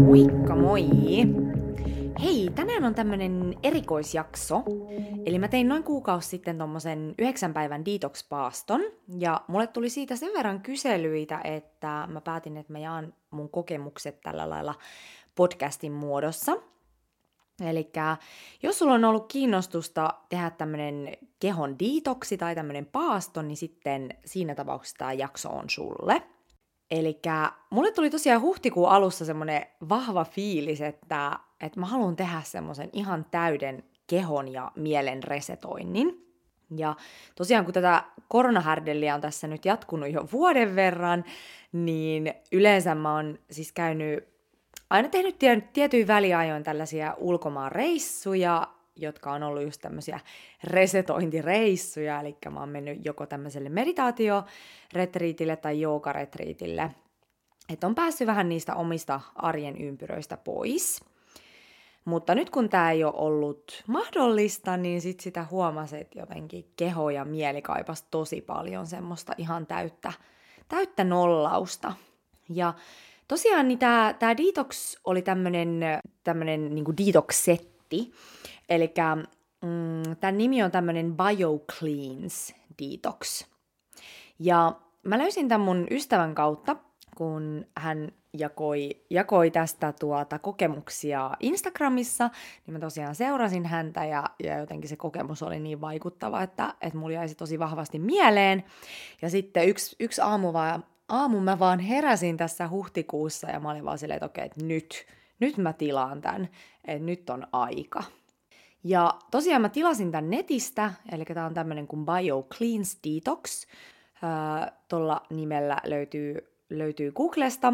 Moikka moi! Hei, tänään on tämmönen erikoisjakso. Eli mä tein noin kuukausi sitten tommosen yhdeksän päivän detox-paaston, ja mulle tuli siitä sen verran kyselyitä, että mä päätin, että mä jaan mun kokemukset tällä lailla podcastin muodossa. Eli jos sulla on ollut kiinnostusta tehdä tämmönen kehon detoxi tai tämmönen paasto, niin sitten siinä tapauksessa tämä jakso on sulle. Eli mulle tuli tosiaan huhtikuun alussa semmoinen vahva fiilis, että, että mä haluan tehdä semmoisen ihan täyden kehon ja mielen resetoinnin. Ja tosiaan kun tätä koronahärdelliä on tässä nyt jatkunut jo vuoden verran, niin yleensä mä oon siis käynyt, aina tehnyt tietyin väliajoin tällaisia ulkomaan reissuja, jotka on ollut just tämmöisiä resetointireissuja, eli mä oon mennyt joko tämmöiselle meditaatioretriitille tai joogaretriitille, että on päässyt vähän niistä omista arjen ympyröistä pois. Mutta nyt kun tämä ei ole ollut mahdollista, niin sit sitä huomasi, että jotenkin keho ja mieli kaipas tosi paljon semmoista ihan täyttä, täyttä nollausta. Ja tosiaan niin tämä detox oli tämmöinen tämmönen niin detox-setti, Eli mm, tämän nimi on tämmöinen BioCleans Detox. Ja mä löysin tämän mun ystävän kautta, kun hän jakoi, jakoi tästä tuota kokemuksia Instagramissa, niin mä tosiaan seurasin häntä ja, ja jotenkin se kokemus oli niin vaikuttava, että, että mulla jäisi tosi vahvasti mieleen. Ja sitten yksi, yksi aamu, vaan, aamu mä vaan heräsin tässä huhtikuussa ja mä olin vaan silleen, että okei, että nyt, nyt mä tilaan tämän, että nyt on aika. Ja tosiaan mä tilasin tämän netistä, eli tämä on tämmöinen kuin Bio Cleans Detox. Tuolla nimellä löytyy, löytyy Googlesta.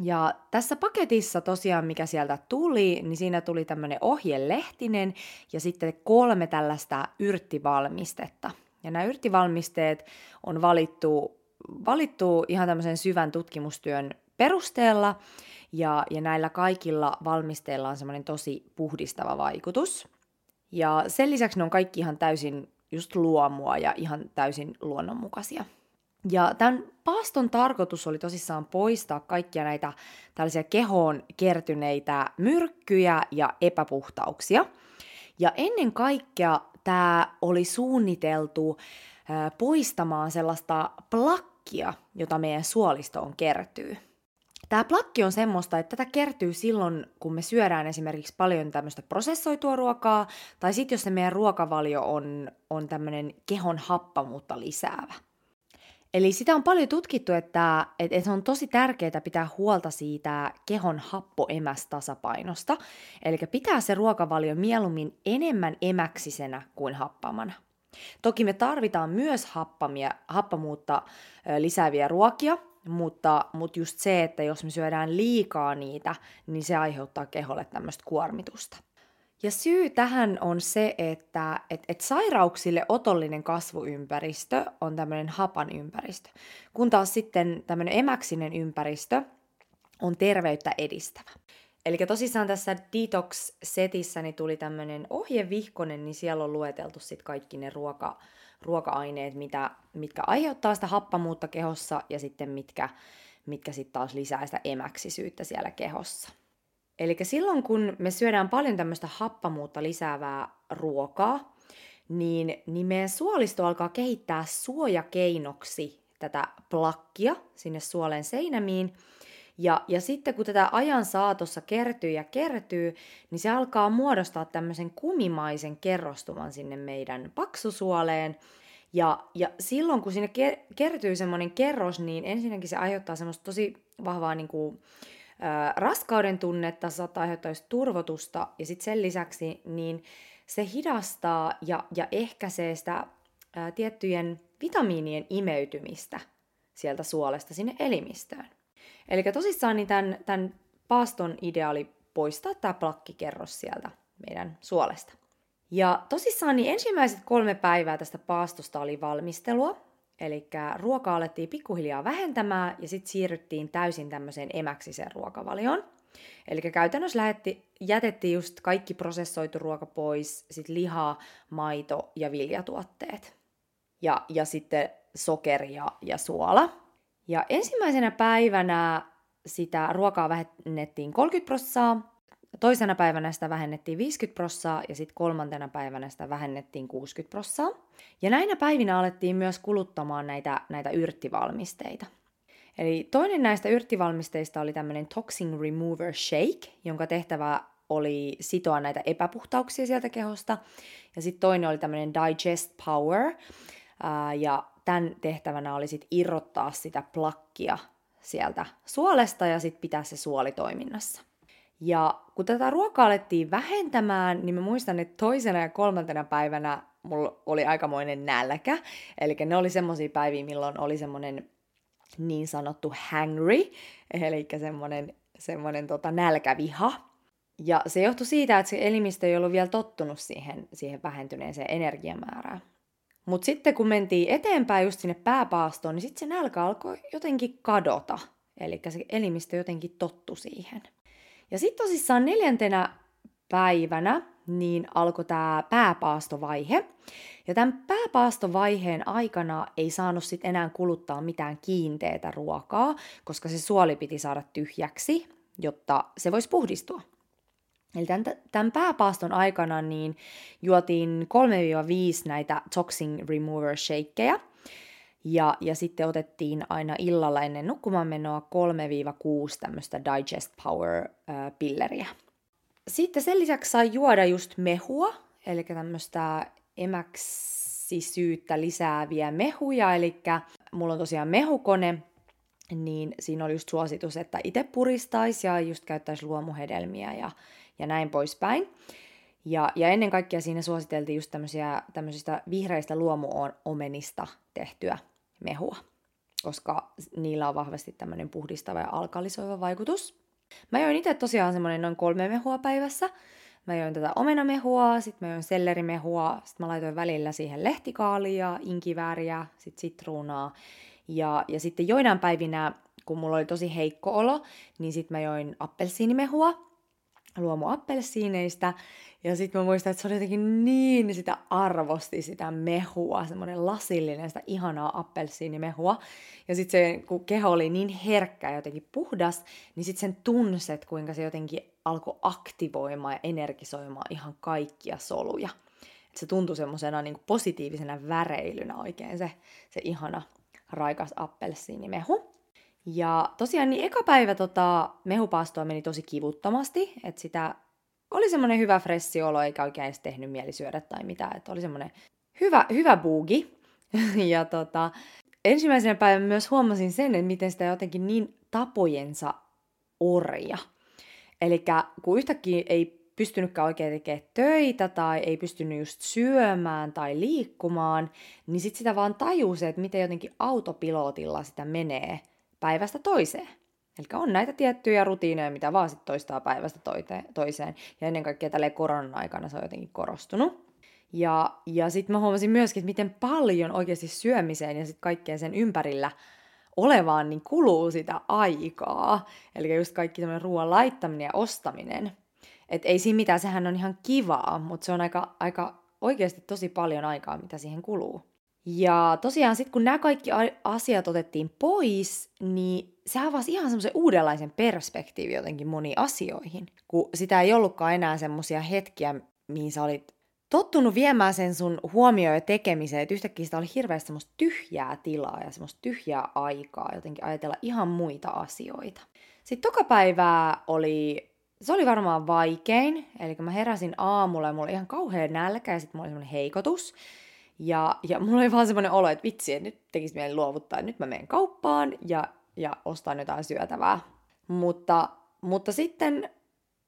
Ja tässä paketissa tosiaan, mikä sieltä tuli, niin siinä tuli tämmöinen ohjelehtinen ja sitten kolme tällaista yrttivalmistetta. Ja nämä yrttivalmisteet on valittu, valittu ihan tämmöisen syvän tutkimustyön perusteella, ja, ja näillä kaikilla valmisteilla on semmoinen tosi puhdistava vaikutus. Ja sen lisäksi ne on kaikki ihan täysin just luomua ja ihan täysin luonnonmukaisia. Ja tämän paaston tarkoitus oli tosissaan poistaa kaikkia näitä tällaisia kehoon kertyneitä myrkkyjä ja epäpuhtauksia. Ja ennen kaikkea tämä oli suunniteltu poistamaan sellaista plakkia, jota meidän suolistoon kertyy. Tämä plakki on semmoista, että tätä kertyy silloin, kun me syödään esimerkiksi paljon tämmöistä prosessoitua ruokaa, tai sitten jos se meidän ruokavalio on, on tämmöinen kehon happamuutta lisäävä. Eli sitä on paljon tutkittu, että, että, että on tosi tärkeää pitää huolta siitä kehon happoemästasapainosta. Eli pitää se ruokavalio mieluummin enemmän emäksisenä kuin happamana. Toki me tarvitaan myös happamia, happamuutta lisääviä ruokia, mutta, mutta just se, että jos me syödään liikaa niitä, niin se aiheuttaa keholle tämmöistä kuormitusta. Ja syy tähän on se, että et, et sairauksille otollinen kasvuympäristö on tämmöinen hapan ympäristö, kun taas sitten tämmöinen emäksinen ympäristö on terveyttä edistävä. Eli tosissaan tässä Detox-setissä niin tuli tämmöinen ohjevihkonen, niin siellä on lueteltu sitten kaikki ne ruoka, ruoka-aineet, mitä, mitkä aiheuttaa sitä happamuutta kehossa ja sitten mitkä, mitkä sitten taas lisää sitä emäksisyyttä siellä kehossa. Eli silloin kun me syödään paljon tämmöistä happamuutta lisäävää ruokaa, niin, niin meidän suolisto alkaa kehittää suojakeinoksi tätä plakkia sinne suolen seinämiin – ja, ja sitten kun tätä ajan saatossa kertyy ja kertyy, niin se alkaa muodostaa tämmöisen kumimaisen kerrostuman sinne meidän paksusuoleen. Ja, ja silloin kun sinne kertyy semmoinen kerros, niin ensinnäkin se aiheuttaa semmoista tosi vahvaa niin kuin, ä, raskauden tunnetta, se saattaa aiheuttaa just turvotusta. Ja sitten sen lisäksi niin se hidastaa ja, ja ehkäisee sitä ä, tiettyjen vitamiinien imeytymistä sieltä suolesta sinne elimistöön. Eli tosissaan niin tämän, tämän paaston idea oli poistaa tämä plakkikerros sieltä meidän suolesta. Ja tosissaan niin ensimmäiset kolme päivää tästä paastosta oli valmistelua, eli ruokaa alettiin pikkuhiljaa vähentämään ja sitten siirryttiin täysin tämmöiseen emäksiseen ruokavalioon. Eli käytännössä lähetti, jätettiin just kaikki prosessoitu ruoka pois, sitten liha, maito ja viljatuotteet. Ja, ja sitten sokeri ja, ja suola. Ja ensimmäisenä päivänä sitä ruokaa vähennettiin 30 prossaa, toisena päivänä sitä vähennettiin 50 prossaa ja sitten kolmantena päivänä sitä vähennettiin 60 prossaa. Ja näinä päivinä alettiin myös kuluttamaan näitä, näitä yrttivalmisteita. Eli toinen näistä yrttivalmisteista oli tämmöinen Toxin Remover Shake, jonka tehtävä oli sitoa näitä epäpuhtauksia sieltä kehosta. Ja sitten toinen oli tämmöinen Digest Power, ää, ja tämän tehtävänä oli sitten irrottaa sitä plakkia sieltä suolesta ja sitten pitää se suoli toiminnassa. Ja kun tätä ruokaa alettiin vähentämään, niin mä muistan, että toisena ja kolmantena päivänä mulla oli aikamoinen nälkä. Eli ne oli semmoisia päiviä, milloin oli semmoinen niin sanottu hangry, eli semmoinen, semmoinen tota nälkäviha. Ja se johtui siitä, että se elimistö ei ollut vielä tottunut siihen, siihen vähentyneeseen energiamäärään. Mutta sitten kun mentiin eteenpäin just sinne pääpaastoon, niin sitten se nälkä alkoi jotenkin kadota. Eli se elimistö jotenkin tottu siihen. Ja sitten tosissaan neljäntenä päivänä niin alkoi tämä pääpaastovaihe. Ja tämän pääpaastovaiheen aikana ei saanut sitten enää kuluttaa mitään kiinteätä ruokaa, koska se suoli piti saada tyhjäksi, jotta se voisi puhdistua. Eli tämän, tämän pääpaaston aikana niin juotiin 3-5 näitä toxin remover shakeja, ja, ja sitten otettiin aina illalla ennen nukkumaanmenoa 3-6 tämmöistä Digest Power-pilleriä. Sitten sen lisäksi sai juoda just mehua, eli tämmöistä emäksisyyttä lisääviä mehuja, eli mulla on tosiaan mehukone, niin siinä oli just suositus, että itse puristaisi ja just käyttäisi luomuhedelmiä ja, ja näin poispäin. Ja, ja ennen kaikkea siinä suositeltiin just tämmöisiä, tämmöisistä vihreistä luomuomenista tehtyä mehua, koska niillä on vahvasti tämmöinen puhdistava ja alkalisoiva vaikutus. Mä join itse tosiaan semmoinen noin kolme mehua päivässä. Mä join tätä omenamehua, sitten mä join sellerimehua, sitten mä laitoin välillä siihen lehtikaalia, inkivääriä, sitten sitruunaa. Ja, ja sitten joinain päivinä, kun mulla oli tosi heikko olo, niin sitten mä join appelsiinimehua, luomuappelsiineistä. Ja sitten mä muistan, että se oli jotenkin niin sitä arvosti, sitä mehua, semmoinen lasillinen, sitä ihanaa appelsiinimehua. Ja sitten se, kun keho oli niin herkkä ja jotenkin puhdas, niin sitten sen tunset, kuinka se jotenkin alkoi aktivoimaan ja energisoimaan ihan kaikkia soluja. Et se tuntui semmoisena niin positiivisena väreilynä oikein se, se ihana raikas appelsiinimehu. Ja tosiaan niin eka päivä tota, mehupaastoa meni tosi kivuttomasti, että sitä oli semmoinen hyvä fressi olo, eikä oikein edes tehnyt mieli syödä tai mitään, että oli semmoinen hyvä, hyvä buugi. ja tota, ensimmäisenä päivänä myös huomasin sen, että miten sitä jotenkin niin tapojensa orja. Eli kun yhtäkkiä ei pystynytkään oikein tekemään töitä tai ei pystynyt just syömään tai liikkumaan, niin sitten sitä vaan tajusi, että miten jotenkin autopilotilla sitä menee – päivästä toiseen. Eli on näitä tiettyjä rutiineja, mitä vaan sit toistaa päivästä toiseen. Ja ennen kaikkea tälle koronan aikana se on jotenkin korostunut. Ja, ja sitten mä huomasin myöskin, että miten paljon oikeasti syömiseen ja sitten kaikkeen sen ympärillä olevaan niin kuluu sitä aikaa. Eli just kaikki tämmöinen ruoan laittaminen ja ostaminen. Että ei siinä mitään, sehän on ihan kivaa, mutta se on aika, aika oikeasti tosi paljon aikaa, mitä siihen kuluu. Ja tosiaan sitten kun nämä kaikki asiat otettiin pois, niin se avasi ihan semmoisen uudenlaisen perspektiivin jotenkin moniin asioihin. Kun sitä ei ollutkaan enää semmoisia hetkiä, mihin sä olit tottunut viemään sen sun huomioon ja tekemiseen, että yhtäkkiä sitä oli hirveästi semmoista tyhjää tilaa ja semmoista tyhjää aikaa jotenkin ajatella ihan muita asioita. Sitten toka päivää oli, se oli varmaan vaikein, eli kun mä heräsin aamulla ja mulla oli ihan kauhean nälkä ja sitten mulla oli semmoinen heikotus. Ja, ja mulla oli vaan semmoinen olo, että vitsi, että nyt tekisi mieli luovuttaa, että nyt mä menen kauppaan ja, ja ostan jotain syötävää. Mutta, mutta sitten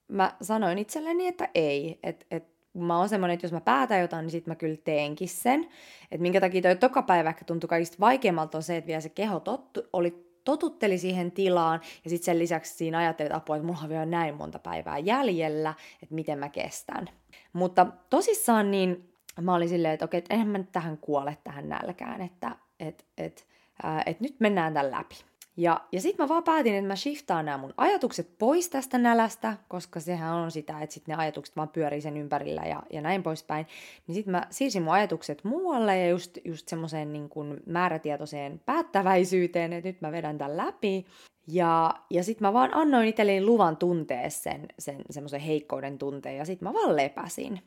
mä sanoin itselleni, että ei, että et, mä oon semmoinen, että jos mä päätän jotain, niin sit mä kyllä teenkin sen. Että minkä takia toi toka päivä ehkä tuntui kaikista vaikeammalta on se, että vielä se keho tottu, oli, totutteli siihen tilaan ja sitten sen lisäksi siinä ajattelin, että apua, että mulla on vielä näin monta päivää jäljellä, että miten mä kestän. Mutta tosissaan niin mä olin silleen, että okei, että eihän mä nyt tähän kuole tähän nälkään, että et, et, ää, et nyt mennään tämän läpi. Ja, ja sitten mä vaan päätin, että mä shiftaan nämä mun ajatukset pois tästä nälästä, koska sehän on sitä, että sitten ne ajatukset vaan pyörii sen ympärillä ja, ja näin poispäin. Niin sitten mä siirsin mun ajatukset muualle ja just, just semmoiseen niin kuin määrätietoiseen päättäväisyyteen, että nyt mä vedän tämän läpi. Ja, ja sitten mä vaan annoin itselleni luvan tuntea sen, sen semmoisen heikkouden tunteen ja sitten mä vaan lepäsin.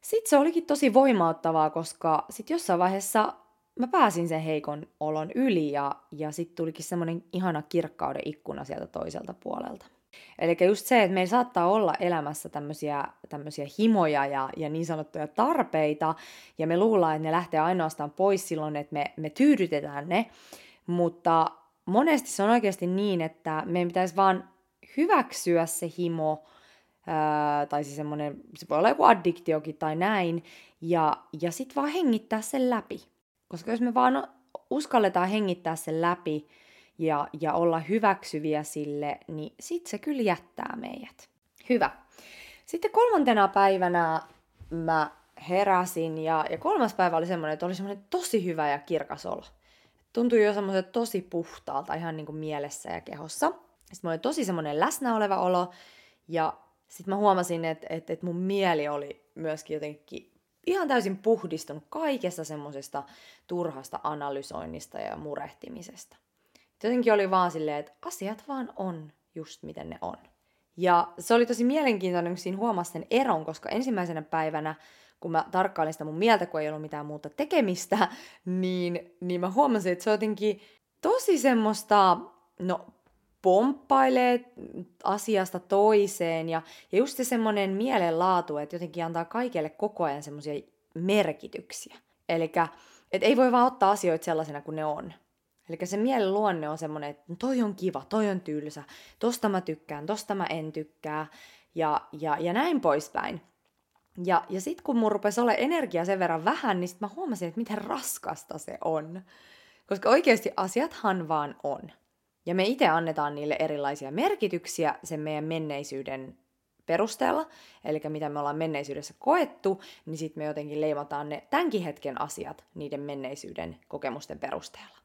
Sitten se olikin tosi voimauttavaa, koska sitten jossain vaiheessa mä pääsin sen heikon olon yli ja, ja sitten tulikin semmoinen ihana kirkkauden ikkuna sieltä toiselta puolelta. Eli just se, että meillä saattaa olla elämässä tämmöisiä, tämmöisiä himoja ja, ja niin sanottuja tarpeita, ja me luullaan, että ne lähtee ainoastaan pois silloin, että me, me tyydytetään ne, mutta monesti se on oikeasti niin, että meidän pitäisi vaan hyväksyä se himo, tai siis semmoinen, se voi olla joku addiktiokin tai näin, ja, ja sitten vaan hengittää sen läpi. Koska jos me vaan uskalletaan hengittää sen läpi ja, ja olla hyväksyviä sille, niin sit se kyllä jättää meidät. Hyvä. Sitten kolmantena päivänä mä heräsin ja, ja kolmas päivä oli semmoinen, että oli semmoinen tosi hyvä ja kirkas olo. Tuntui jo semmoisen tosi puhtaalta ihan niin kuin mielessä ja kehossa. Sitten mulla oli tosi semmoinen läsnä oleva olo ja sitten mä huomasin, että, että, että mun mieli oli myöskin jotenkin ihan täysin puhdistunut kaikesta semmoisesta turhasta analysoinnista ja murehtimisesta. Jotenkin oli vaan silleen, että asiat vaan on just miten ne on. Ja se oli tosi mielenkiintoinen, kun siinä huomasi sen eron, koska ensimmäisenä päivänä, kun mä tarkkailin sitä mun mieltä, kun ei ollut mitään muuta tekemistä, niin, niin mä huomasin, että se on jotenkin tosi semmoista, no pomppailee asiasta toiseen ja, ja just se semmoinen mielenlaatu, että jotenkin antaa kaikille koko ajan semmoisia merkityksiä. Eli että ei voi vaan ottaa asioita sellaisena kuin ne on. Eli se mielen luonne on semmoinen, että toi on kiva, toi on tylsä, tosta mä tykkään, tosta mä en tykkää ja, ja, ja näin poispäin. Ja, ja sitten kun mun rupesi olla energiaa sen verran vähän, niin sit mä huomasin, että miten raskasta se on. Koska oikeasti asiathan vaan on. Ja me itse annetaan niille erilaisia merkityksiä sen meidän menneisyyden perusteella, eli mitä me ollaan menneisyydessä koettu, niin sitten me jotenkin leimataan ne tämänkin hetken asiat niiden menneisyyden kokemusten perusteella.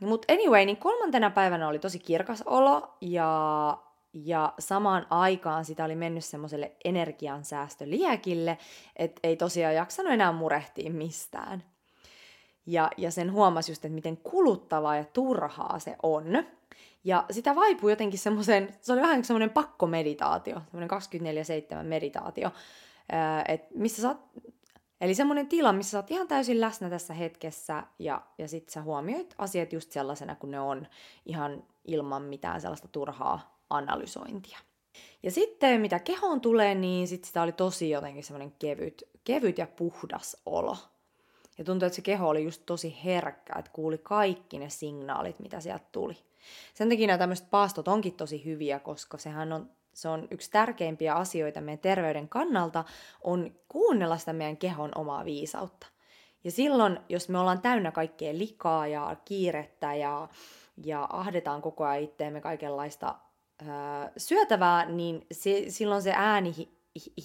Mutta anyway, niin kolmantena päivänä oli tosi kirkas olo ja, ja samaan aikaan sitä oli mennyt semmoiselle energiansäästöliekille, että ei tosiaan jaksanut enää murehtia mistään. Ja, ja sen huomasi just, että miten kuluttavaa ja turhaa se on. Ja sitä vaipuu jotenkin semmoisen, se oli vähän semmoinen pakkomeditaatio, semmoinen 24-7 meditaatio, että missä sä eli semmoinen tila, missä sä oot ihan täysin läsnä tässä hetkessä ja, ja sit sä huomioit asiat just sellaisena kuin ne on, ihan ilman mitään sellaista turhaa analysointia. Ja sitten mitä kehoon tulee, niin sit sitä oli tosi jotenkin semmoinen kevyt, kevyt ja puhdas olo. Ja tuntui, että se keho oli just tosi herkkä, että kuuli kaikki ne signaalit, mitä sieltä tuli. Sen takia nämä tämmöiset paastot onkin tosi hyviä, koska sehän on, se on yksi tärkeimpiä asioita meidän terveyden kannalta, on kuunnella sitä meidän kehon omaa viisautta. Ja silloin, jos me ollaan täynnä kaikkea likaa ja kiirettä ja, ja ahdetaan koko ajan itteemme kaikenlaista öö, syötävää, niin se, silloin se ääni hi,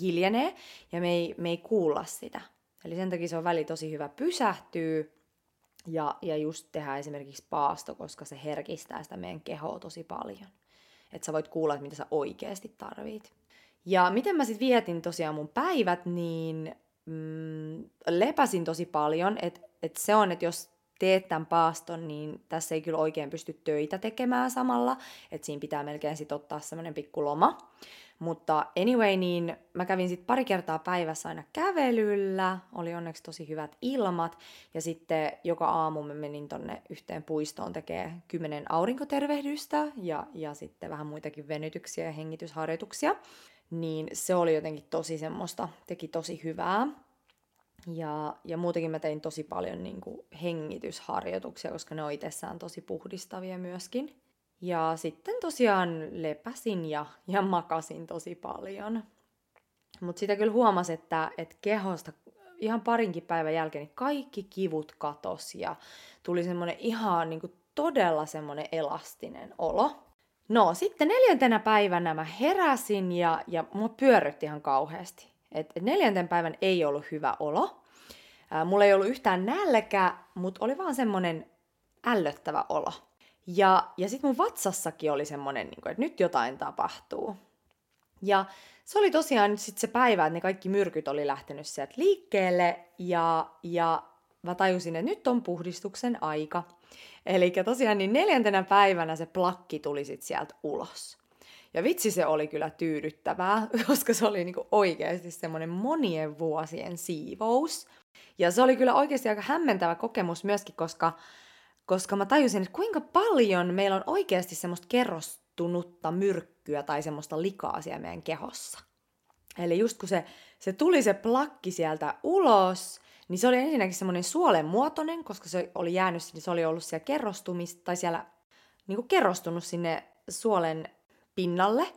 hiljenee ja me ei, me ei kuulla sitä. Eli sen takia se on väli tosi hyvä pysähtyä ja, ja just tehdä esimerkiksi paasto, koska se herkistää sitä meidän kehoa tosi paljon. Että sä voit kuulla, että mitä sä oikeasti tarvit. Ja miten mä sitten vietin tosiaan mun päivät, niin mm, lepäsin tosi paljon. Että et se on, että jos teet tämän paaston, niin tässä ei kyllä oikein pysty töitä tekemään samalla. Että siinä pitää melkein sitten ottaa semmoinen pikku loma. Mutta anyway, niin mä kävin sitten pari kertaa päivässä aina kävelyllä, oli onneksi tosi hyvät ilmat, ja sitten joka aamu mä menin tonne yhteen puistoon tekee kymmenen aurinkotervehdystä, ja, ja sitten vähän muitakin venytyksiä ja hengitysharjoituksia. Niin se oli jotenkin tosi semmoista, teki tosi hyvää. Ja, ja muutenkin mä tein tosi paljon niin kuin hengitysharjoituksia, koska ne on itsessään tosi puhdistavia myöskin. Ja sitten tosiaan lepäsin ja, ja makasin tosi paljon. Mutta sitä kyllä huomasi, että, että kehosta ihan parinkin päivän jälkeen niin kaikki kivut katos ja tuli semmoinen ihan niin kuin todella semmoinen elastinen olo. No sitten neljäntenä päivänä mä heräsin ja, ja mua pyörrytti ihan kauheasti. Et, et neljänten päivän ei ollut hyvä olo. Ää, mulla ei ollut yhtään nälkä, mutta oli vaan semmoinen ällöttävä olo. Ja, ja sitten mun vatsassakin oli semmoinen, niin että nyt jotain tapahtuu. Ja se oli tosiaan sitten se päivä, että ne kaikki myrkyt oli lähtenyt sieltä liikkeelle ja, ja mä tajusin, että nyt on puhdistuksen aika. Eli tosiaan niin neljäntenä päivänä se plakki tuli sitten sieltä ulos. Ja vitsi se oli kyllä tyydyttävää, koska se oli niinku oikeasti semmoinen monien vuosien siivous. Ja se oli kyllä oikeasti aika hämmentävä kokemus myöskin, koska, koska mä tajusin, että kuinka paljon meillä on oikeasti semmoista kerrostunutta myrkkyä tai semmoista likaa siellä meidän kehossa. Eli just kun se, se tuli se plakki sieltä ulos, niin se oli ensinnäkin semmoinen suolen muotoinen, koska se oli jäänyt, niin se oli ollut siellä kerrostumista, tai siellä niin kuin kerrostunut sinne suolen pinnalle,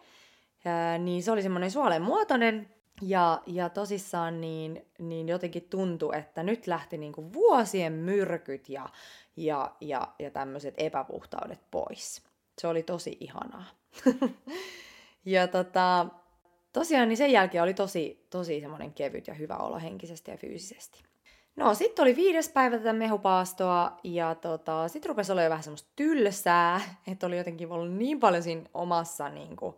ja, niin se oli semmoinen suolen muotoinen, ja, ja tosissaan niin, niin jotenkin tuntui, että nyt lähti niin kuin vuosien myrkyt ja, ja, ja, ja tämmöiset epäpuhtaudet pois. Se oli tosi ihanaa. ja tota, tosiaan niin sen jälkeen oli tosi, tosi semmoinen kevyt ja hyvä olo henkisesti ja fyysisesti. No, sitten oli viides päivä tätä mehupaastoa, ja tota, sitten rupesi olla jo vähän semmoista tylsää, että oli jotenkin ollut niin paljon siinä omassa, niin kuin,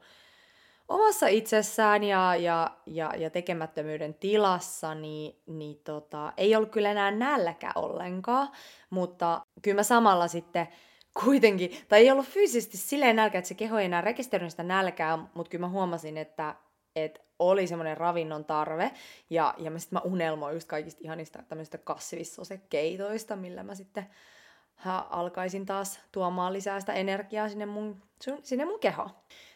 omassa itsessään ja, ja, ja, ja tekemättömyyden tilassa, niin, niin tota, ei ollut kyllä enää nälkä ollenkaan, mutta kyllä mä samalla sitten kuitenkin, tai ei ollut fyysisesti silleen nälkä, että se keho ei enää rekisteröinyt sitä nälkää, mutta kyllä mä huomasin, että, että oli semmoinen ravinnon tarve. Ja, ja mä sitten mä unelmoin just kaikista ihanista tämmöistä kasvissosekeitoista, millä mä sitten ha, alkaisin taas tuomaan lisää sitä energiaa sinne mun, sinne mun kehoon.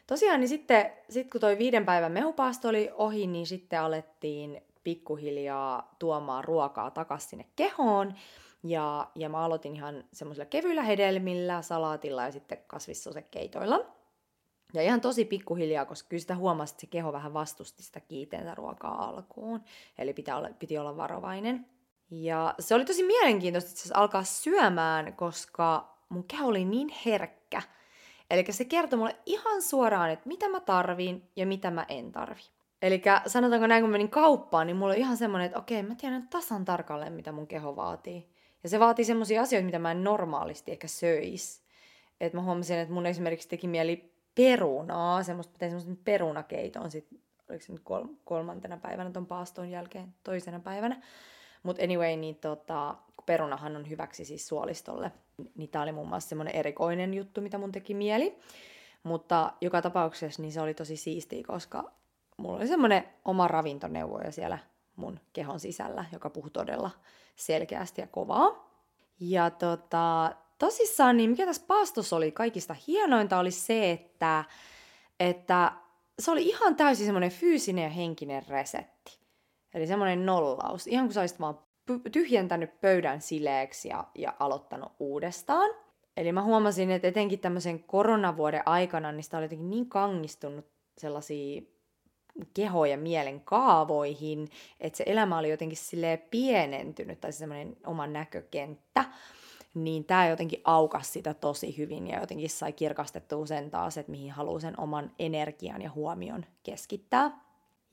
Tosiaan niin sitten sit kun toi viiden päivän mehupaasto oli ohi, niin sitten alettiin pikkuhiljaa tuomaan ruokaa takaisin sinne kehoon. Ja, ja mä aloitin ihan semmoisilla kevyillä hedelmillä, salaatilla ja sitten kasvissosekeitoilla. Ja ihan tosi pikkuhiljaa, koska kyllä sitä huomasi, että se keho vähän vastusti sitä kiiteentä ruokaa alkuun. Eli pitää olla, piti olla varovainen. Ja se oli tosi mielenkiintoista itse alkaa syömään, koska mun keho oli niin herkkä. Eli se kertoi mulle ihan suoraan, että mitä mä tarviin ja mitä mä en tarvi. Eli sanotaanko näin, kun menin kauppaan, niin mulla oli ihan semmoinen, että okei, mä tiedän tasan tarkalleen, mitä mun keho vaatii. Ja se vaatii semmoisia asioita, mitä mä en normaalisti ehkä söis. Että mä huomasin, että mun esimerkiksi teki mieli perunaa, semmoista, tein semmoisen perunakeiton sit, oliko se nyt kol- kolmantena päivänä ton paaston jälkeen, toisena päivänä. Mutta anyway, niin tota, perunahan on hyväksi siis suolistolle, niin tää oli muun muassa semmoinen erikoinen juttu, mitä mun teki mieli. Mutta joka tapauksessa niin se oli tosi siistiä, koska mulla oli semmoinen oma ravintoneuvoja siellä mun kehon sisällä, joka puhuu todella selkeästi ja kovaa. Ja tota, tosissaan, niin mikä tässä paastossa oli kaikista hienointa, oli se, että, että se oli ihan täysin semmoinen fyysinen ja henkinen resetti. Eli semmoinen nollaus. Ihan kuin sä olisit vaan tyhjentänyt pöydän sileeksi ja, ja aloittanut uudestaan. Eli mä huomasin, että etenkin tämmöisen koronavuoden aikana, niin sitä oli jotenkin niin kangistunut sellaisia keho- ja mielen kaavoihin, että se elämä oli jotenkin silleen pienentynyt, tai semmoinen oma näkökenttä niin tämä jotenkin aukas sitä tosi hyvin ja jotenkin sai kirkastettua sen taas, että mihin haluaa sen oman energian ja huomion keskittää.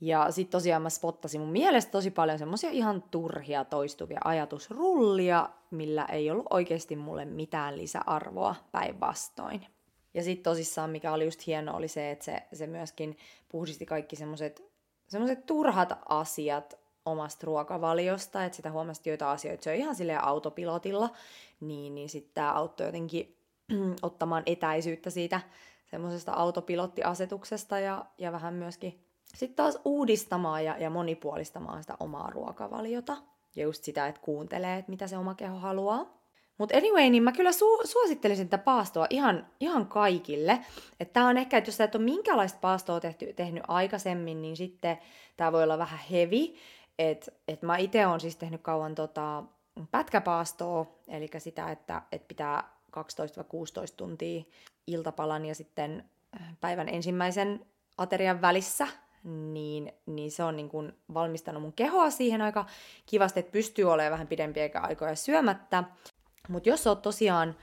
Ja sitten tosiaan mä spottasin mun mielestä tosi paljon semmosia ihan turhia toistuvia ajatusrullia, millä ei ollut oikeasti mulle mitään lisäarvoa päinvastoin. Ja sitten tosissaan, mikä oli just hieno, oli se, että se, se myöskin puhdisti kaikki semmoiset semmoiset turhat asiat omasta ruokavaliosta, että sitä huomasi joita asioita, se on ihan silleen autopilotilla, niin, niin sitten tämä auttoi jotenkin ottamaan etäisyyttä siitä semmoisesta autopilottiasetuksesta ja, ja vähän myöskin sitten taas uudistamaan ja, ja monipuolistamaan sitä omaa ruokavaliota. Ja just sitä, että kuuntelee, että mitä se oma keho haluaa. Mutta anyway, niin mä kyllä su- suosittelisin tätä paastoa ihan, ihan kaikille. Että tää on ehkä, että jos sä et ole minkälaista paastoa tehty, tehnyt aikaisemmin, niin sitten tämä voi olla vähän heavy. Että et mä itse olen siis tehnyt kauan tota, pätkäpaastoa, eli sitä, että et pitää 12-16 tuntia iltapalan ja sitten äh, päivän ensimmäisen aterian välissä, niin, niin se on niin kuin valmistanut mun kehoa siihen aika kivasti, että pystyy olemaan vähän pidempiä aikoja syömättä. Mutta jos oot tosiaan,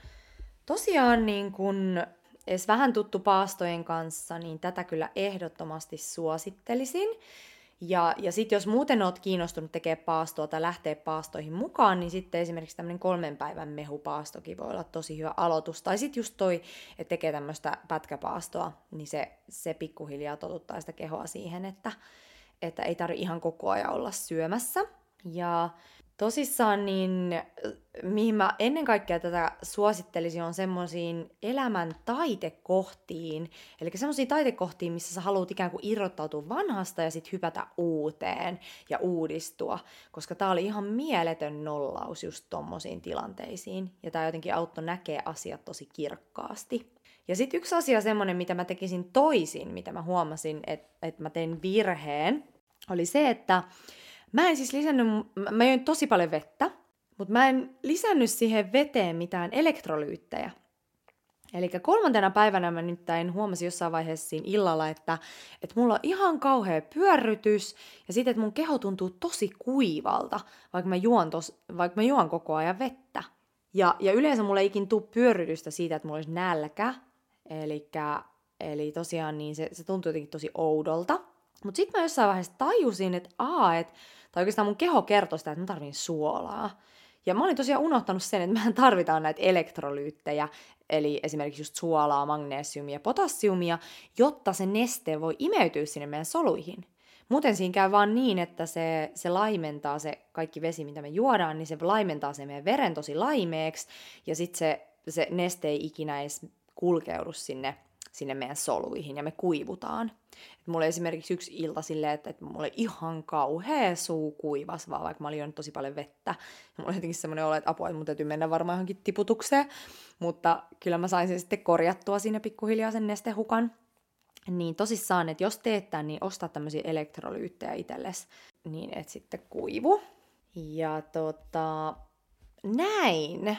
tosiaan niin kuin edes vähän tuttu paastojen kanssa, niin tätä kyllä ehdottomasti suosittelisin. Ja, ja sitten jos muuten oot kiinnostunut tekemään paastoa tai lähteä paastoihin mukaan, niin sitten esimerkiksi tämmöinen kolmen päivän mehupaastokin voi olla tosi hyvä aloitus. Tai sitten just toi, että tekee tämmöistä pätkäpaastoa, niin se, se pikkuhiljaa totuttaa sitä kehoa siihen, että, että ei tarvi ihan koko ajan olla syömässä. Ja tosissaan niin, mihin mä ennen kaikkea tätä suosittelisin, on semmoisiin elämän taitekohtiin. Eli semmoisiin taitekohtiin, missä sä haluat ikään kuin irrottautua vanhasta ja sitten hypätä uuteen ja uudistua. Koska tää oli ihan mieletön nollaus just tommosiin tilanteisiin. Ja tää jotenkin auttoi näkee asiat tosi kirkkaasti. Ja sitten yksi asia semmoinen, mitä mä tekisin toisin, mitä mä huomasin, että et mä tein virheen, oli se, että Mä en siis lisännyt, mä join tosi paljon vettä, mutta mä en lisännyt siihen veteen mitään elektrolyyttejä. Eli kolmantena päivänä mä nyt huomasin jossain vaiheessa siinä illalla, että, että mulla on ihan kauhea pyörrytys ja sitten, että mun keho tuntuu tosi kuivalta, vaikka mä juon, tos, vaikka mä juon koko ajan vettä. Ja, ja yleensä mulla ei ikin tuu pyörrytystä siitä, että mulla olisi nälkä. Elikkä, eli tosiaan niin se, se tuntuu jotenkin tosi oudolta. Mutta sitten mä jossain vaiheessa tajusin, että aa, että tai oikeastaan mun keho kertoi sitä, että mä tarvin suolaa. Ja mä olin tosiaan unohtanut sen, että mehän tarvitaan näitä elektrolyyttejä, eli esimerkiksi just suolaa, magnesiumia, potassiumia, jotta se neste voi imeytyä sinne meidän soluihin. Muuten siinä käy vaan niin, että se, se laimentaa se kaikki vesi, mitä me juodaan, niin se laimentaa se meidän veren tosi laimeeksi, ja sitten se, se neste ei ikinä edes kulkeudu sinne sinne meidän soluihin ja me kuivutaan. Et mulla oli esimerkiksi yksi ilta silleen, että, että mulla oli ihan kauhea suu kuivas, vaan vaikka mä olin juonut tosi paljon vettä. Ja mulla oli jotenkin semmoinen olo, että apua, että mun täytyy mennä varmaan johonkin tiputukseen. Mutta kyllä mä sain sen sitten korjattua siinä pikkuhiljaa sen nestehukan. Niin tosissaan, että jos teet tämän, niin osta tämmöisiä elektrolyyttejä itsellesi, niin et sitten kuivu. Ja tota, näin.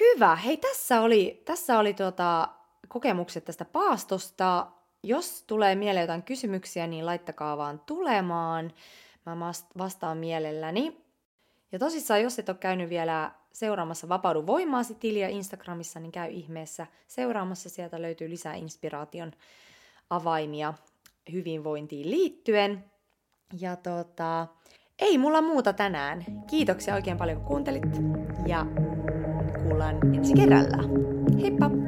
Hyvä. Hei, tässä oli, tässä oli tota, kokemukset tästä paastosta. Jos tulee mieleen jotain kysymyksiä, niin laittakaa vaan tulemaan. Mä vastaan mielelläni. Ja tosissaan, jos et ole käynyt vielä seuraamassa Vapaudu voimaasi tiliä Instagramissa, niin käy ihmeessä seuraamassa. Sieltä löytyy lisää inspiraation avaimia hyvinvointiin liittyen. Ja tota, ei mulla muuta tänään. Kiitoksia oikein paljon kun kuuntelit ja kuullaan ensi kerralla. Heippa!